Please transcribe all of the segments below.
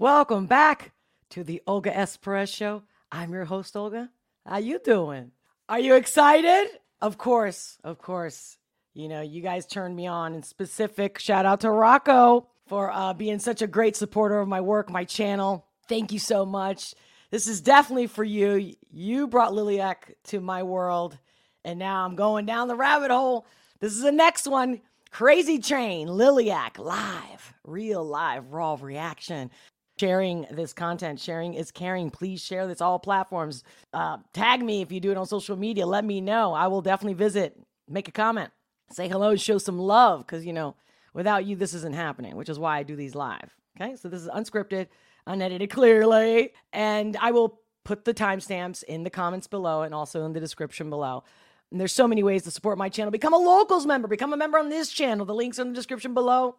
Welcome back to the Olga S. Perez Show. I'm your host, Olga. How you doing? Are you excited? Of course, of course. You know, you guys turned me on. In specific, shout out to Rocco for uh, being such a great supporter of my work, my channel. Thank you so much. This is definitely for you. You brought Liliac to my world, and now I'm going down the rabbit hole. This is the next one. Crazy Train, Liliac, live, real live, raw reaction sharing this content. Sharing is caring. Please share this all platforms. Uh, tag me if you do it on social media. Let me know. I will definitely visit. Make a comment. Say hello. Show some love because you know without you this isn't happening. Which is why I do these live. Okay, so this is unscripted, unedited, clearly, and I will put the timestamps in the comments below and also in the description below. And there's so many ways to support my channel. Become a locals member. Become a member on this channel. The links are in the description below.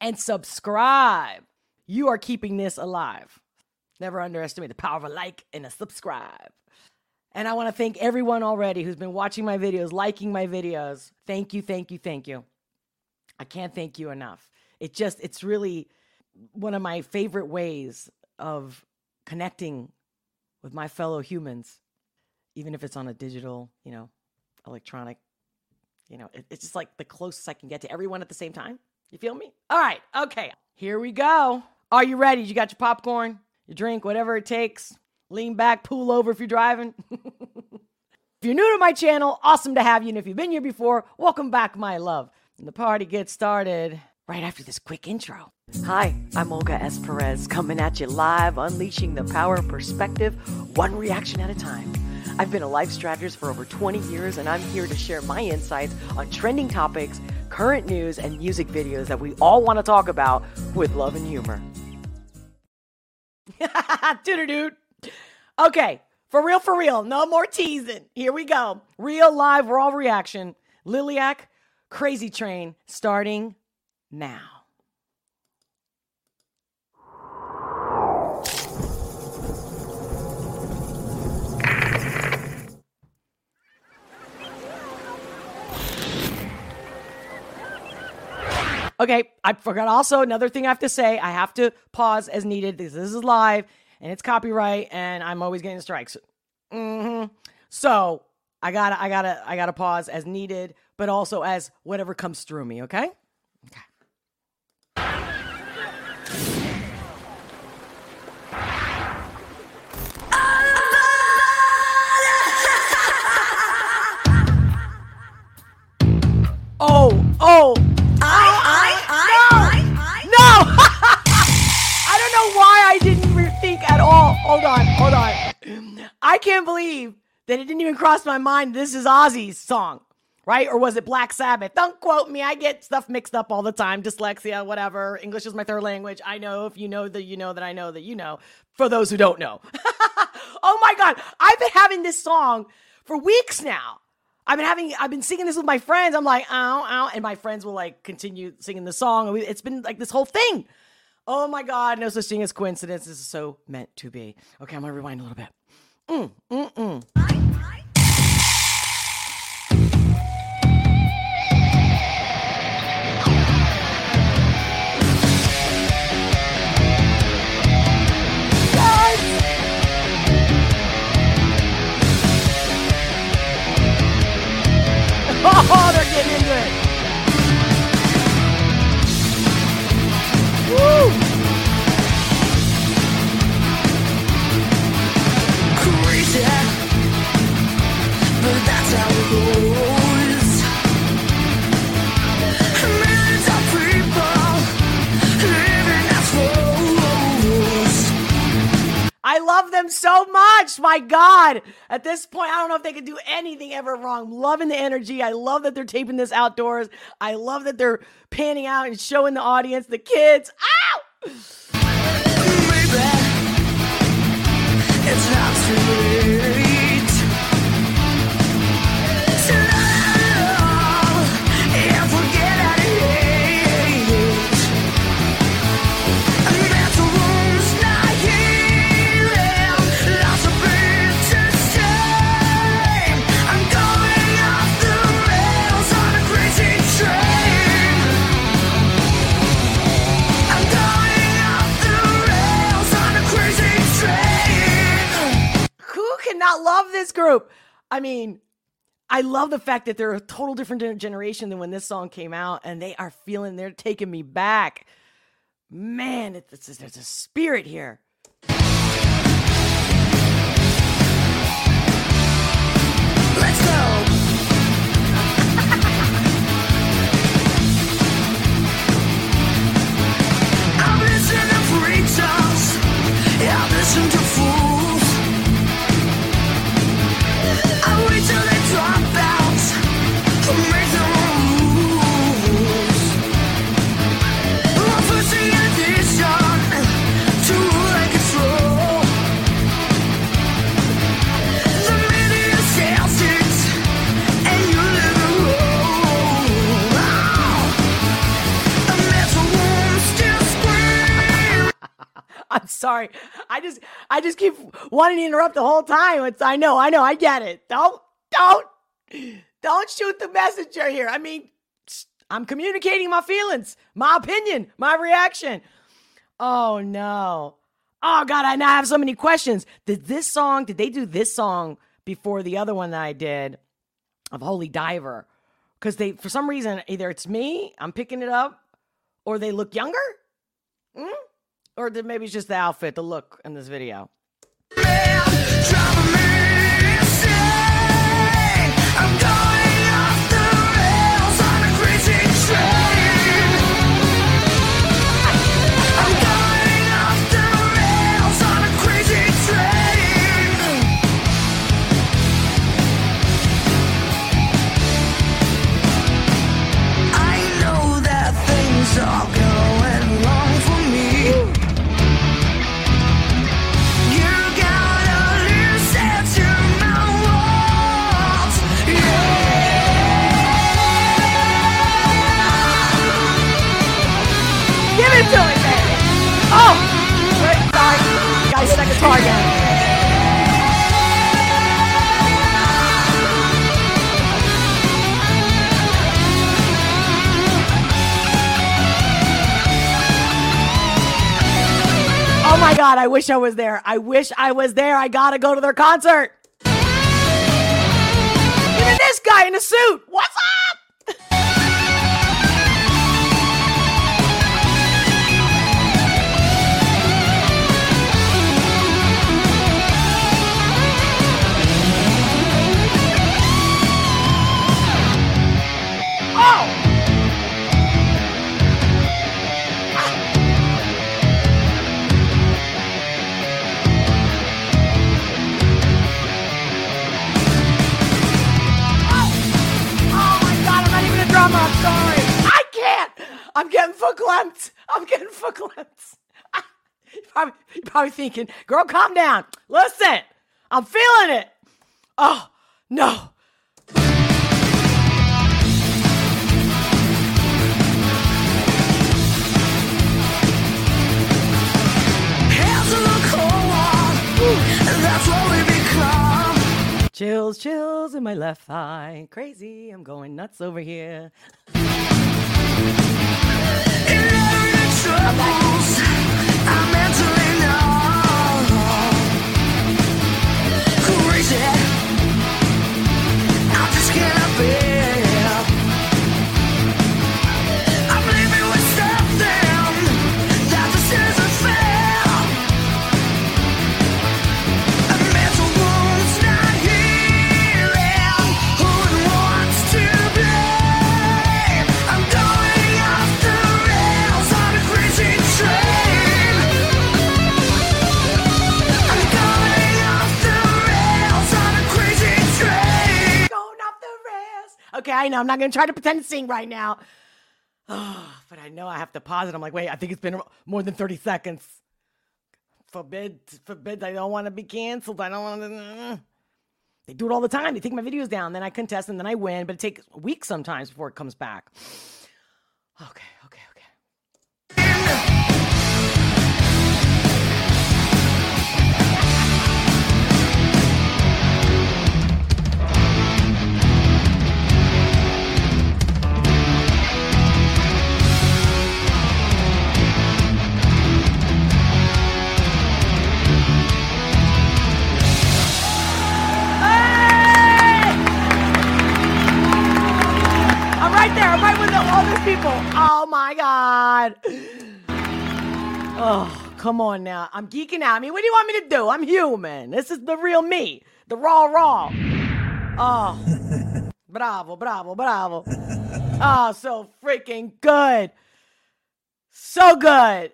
And subscribe. You are keeping this alive. Never underestimate the power of a like and a subscribe. And I want to thank everyone already who's been watching my videos, liking my videos. Thank you, thank you, thank you. I can't thank you enough. It just, it's really one of my favorite ways of connecting with my fellow humans, even if it's on a digital, you know, electronic, you know, it, it's just like the closest I can get to everyone at the same time. You feel me? All right, okay, here we go. Are you ready? You got your popcorn, your drink, whatever it takes. Lean back, pull over if you're driving. if you're new to my channel, awesome to have you. And if you've been here before, welcome back, my love. And the party gets started right after this quick intro. Hi, I'm Olga S. Perez, coming at you live, unleashing the power of perspective, one reaction at a time. I've been a life strategist for over 20 years, and I'm here to share my insights on trending topics, current news, and music videos that we all want to talk about with love and humor. Dude, Okay, for real, for real. No more teasing. Here we go. Real live raw reaction. Liliac Crazy Train starting now. Okay, I forgot also another thing I have to say. I have to pause as needed because this is live and it's copyright and I'm always getting strikes. Mm-hmm. So I gotta, I gotta, I gotta pause as needed, but also as whatever comes through me. Okay. Okay. Hold on, hold on. I can't believe that it didn't even cross my mind this is Ozzy's song, right? Or was it Black Sabbath? Don't quote me. I get stuff mixed up all the time. Dyslexia, whatever. English is my third language. I know if you know that you know that I know that you know. For those who don't know. oh my God. I've been having this song for weeks now. I've been having, I've been singing this with my friends. I'm like, ow, ow. And my friends will like continue singing the song. It's been like this whole thing. Oh my God, no such thing as coincidence. This is so meant to be. Okay, I'm gonna rewind a little bit. Mm, mm, mm. Them so much. My God. At this point, I don't know if they could do anything ever wrong. I'm loving the energy. I love that they're taping this outdoors. I love that they're panning out and showing the audience, the kids. Ow! Baby, this group? I mean, I love the fact that they're a total different generation than when this song came out, and they are feeling they're taking me back. Man, it's, it's, there's a spirit here. Sorry. I just I just keep wanting to interrupt the whole time. It's I know, I know, I get it. Don't don't don't shoot the messenger here. I mean, I'm communicating my feelings, my opinion, my reaction. Oh no. Oh god, I now have so many questions. Did this song, did they do this song before the other one that I did of Holy Diver? Because they for some reason, either it's me, I'm picking it up, or they look younger? Hmm? Or maybe it's just the outfit, the look in this video. God, I wish I was there. I wish I was there. I gotta go to their concert. Even this guy in a suit. What's getting. I'm getting verklempt. You're probably, you're probably thinking, girl, calm down. Listen, I'm feeling it. Oh, no. Hands on the cold, that's what we become. Chills, chills in my left thigh. Crazy, I'm going nuts over here. Crazy, I just cannot bear. Okay, I know. I'm not going to try to pretend to sing right now. Oh, but I know I have to pause it. I'm like, wait, I think it's been more than 30 seconds. Forbid, forbid, I don't want to be canceled. I don't want to. Mm. They do it all the time. They take my videos down, then I contest, and then I win, but it takes weeks sometimes before it comes back. Okay, okay. Come on now. I'm geeking out. I mean, what do you want me to do? I'm human. This is the real me, the raw, raw. Oh, bravo, bravo, bravo. Oh, so freaking good. So good.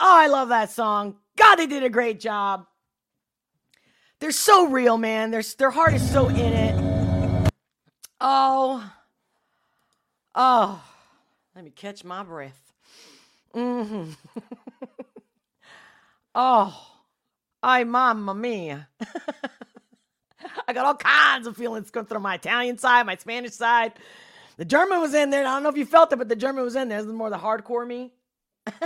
Oh, I love that song. God, they did a great job. They're so real, man. Their, their heart is so in it. Oh. Oh. Let me catch my breath. hmm oh. Ay, mamma mia. I got all kinds of feelings going through my Italian side, my Spanish side. The German was in there. I don't know if you felt it, but the German was in there. This is more the hardcore me.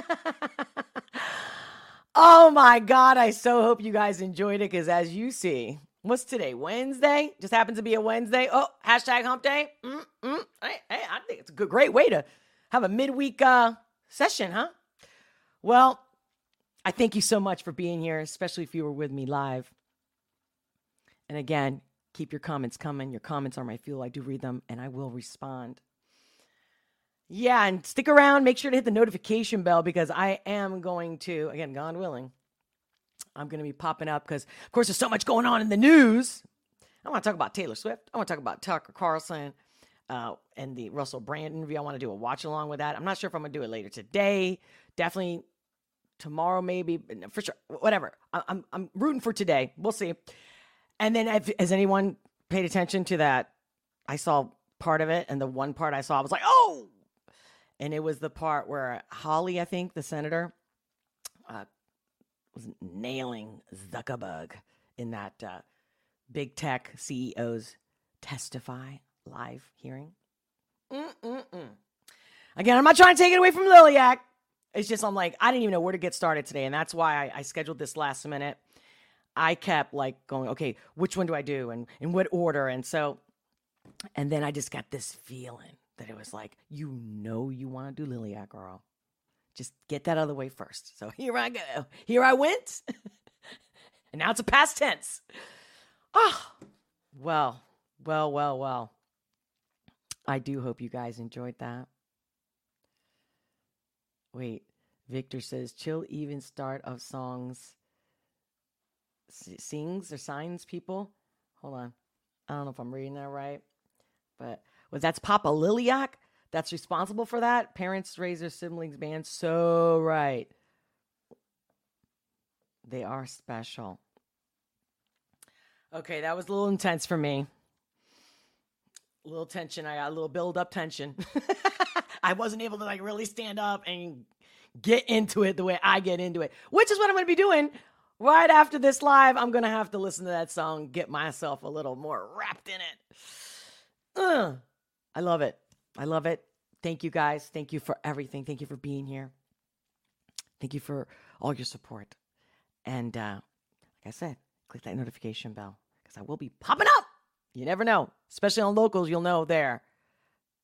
oh my God. I so hope you guys enjoyed it because as you see, what's today? Wednesday? Just happens to be a Wednesday. Oh, hashtag hump day. Mm, mm. Hey, hey, I think it's a good, great way to have a midweek uh, session, huh? Well, I thank you so much for being here, especially if you were with me live. And again, keep your comments coming. Your comments are my fuel. I do read them and I will respond. Yeah, and stick around. Make sure to hit the notification bell because I am going to, again, God willing, I'm going to be popping up because, of course, there's so much going on in the news. I want to talk about Taylor Swift. I want to talk about Tucker Carlson uh, and the Russell Brand interview. I want to do a watch along with that. I'm not sure if I'm going to do it later today. Definitely tomorrow, maybe for sure. Whatever. I- I'm I'm rooting for today. We'll see. And then, have, has anyone paid attention to that? I saw part of it, and the one part I saw, I was like, oh! And it was the part where Hawley, I think, the senator, uh, was nailing Zuckerberg in that uh, big tech CEOs testify live hearing. Mm-mm-mm. Again, I'm not trying to take it away from Liliac. It's just I'm like I didn't even know where to get started today, and that's why I, I scheduled this last minute. I kept like going, okay, which one do I do, and in what order, and so, and then I just got this feeling that it was like, you know, you want to do Liliac, girl. Just get that out of the way first. So here I go. Here I went, and now it's a past tense. Oh, well, well, well, well. I do hope you guys enjoyed that. Wait, Victor says chill even start of songs sings or signs people. Hold on. I don't know if I'm reading that right. But well, that's Papa Liliac that's responsible for that. Parents raise their siblings band. So right. They are special. Okay, that was a little intense for me. A little tension. I got a little build up tension. I wasn't able to like really stand up and get into it the way I get into it, which is what I'm going to be doing right after this live. I'm going to have to listen to that song, get myself a little more wrapped in it. I love it. I love it. Thank you guys. Thank you for everything. Thank you for being here. Thank you for all your support. And uh, like I said, click that notification bell because I will be popping up. You never know, especially on locals, you'll know there.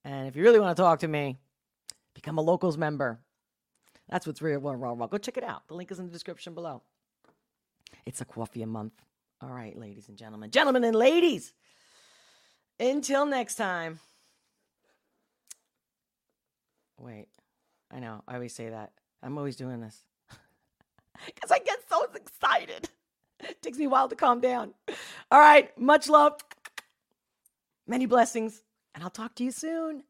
And if you really want to talk to me, become a locals member. That's what's real raw raw. Go check it out. The link is in the description below. It's a coffee a month. All right, ladies and gentlemen, gentlemen and ladies. Until next time. Wait, I know. I always say that. I'm always doing this because I get so excited. It takes me a while to calm down. All right, much love, many blessings, and I'll talk to you soon.